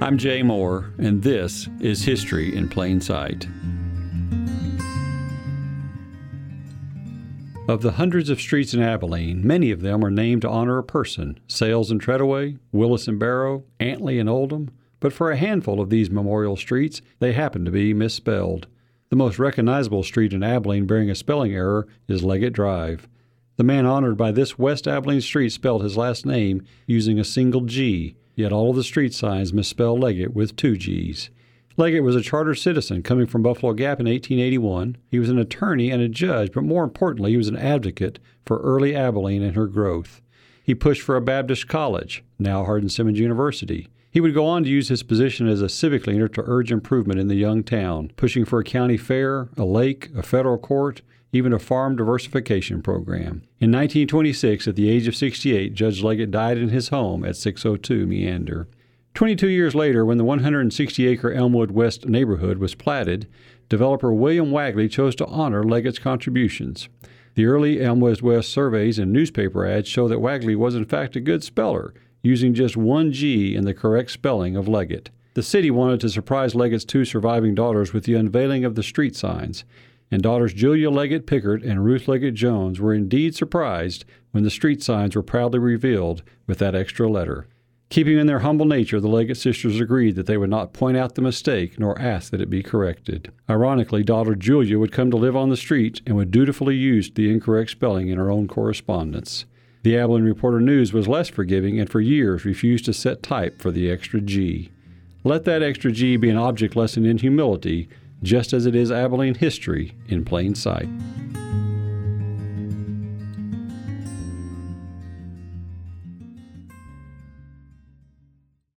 I'm Jay Moore, and this is History in Plain Sight. Of the hundreds of streets in Abilene, many of them are named to honor a person Sayles and Treadaway, Willis and Barrow, Antley and Oldham. But for a handful of these memorial streets, they happen to be misspelled. The most recognizable street in Abilene bearing a spelling error is Leggett Drive. The man honored by this West Abilene street spelled his last name using a single G, yet all of the street signs misspell Leggett with two G's. Leggett was a charter citizen coming from Buffalo Gap in 1881. He was an attorney and a judge, but more importantly, he was an advocate for early Abilene and her growth. He pushed for a Baptist college, now Hardin Simmons University. He would go on to use his position as a civic leader to urge improvement in the young town, pushing for a county fair, a lake, a federal court, even a farm diversification program. In 1926, at the age of 68, Judge Leggett died in his home at 602 Meander. 22 years later, when the 160 acre Elmwood West neighborhood was platted, developer William Wagley chose to honor Leggett's contributions. The early Elmwood West surveys and newspaper ads show that Wagley was in fact a good speller using just one G in the correct spelling of Leggett. The city wanted to surprise Leggett's two surviving daughters with the unveiling of the street signs, and daughters Julia Leggett Pickard and Ruth Leggett Jones were indeed surprised when the street signs were proudly revealed with that extra letter. Keeping in their humble nature, the Leggett sisters agreed that they would not point out the mistake nor ask that it be corrected. Ironically, daughter Julia would come to live on the street and would dutifully use the incorrect spelling in her own correspondence. The Abilene Reporter News was less forgiving and for years refused to set type for the extra G. Let that extra G be an object lesson in humility, just as it is Abilene history in plain sight.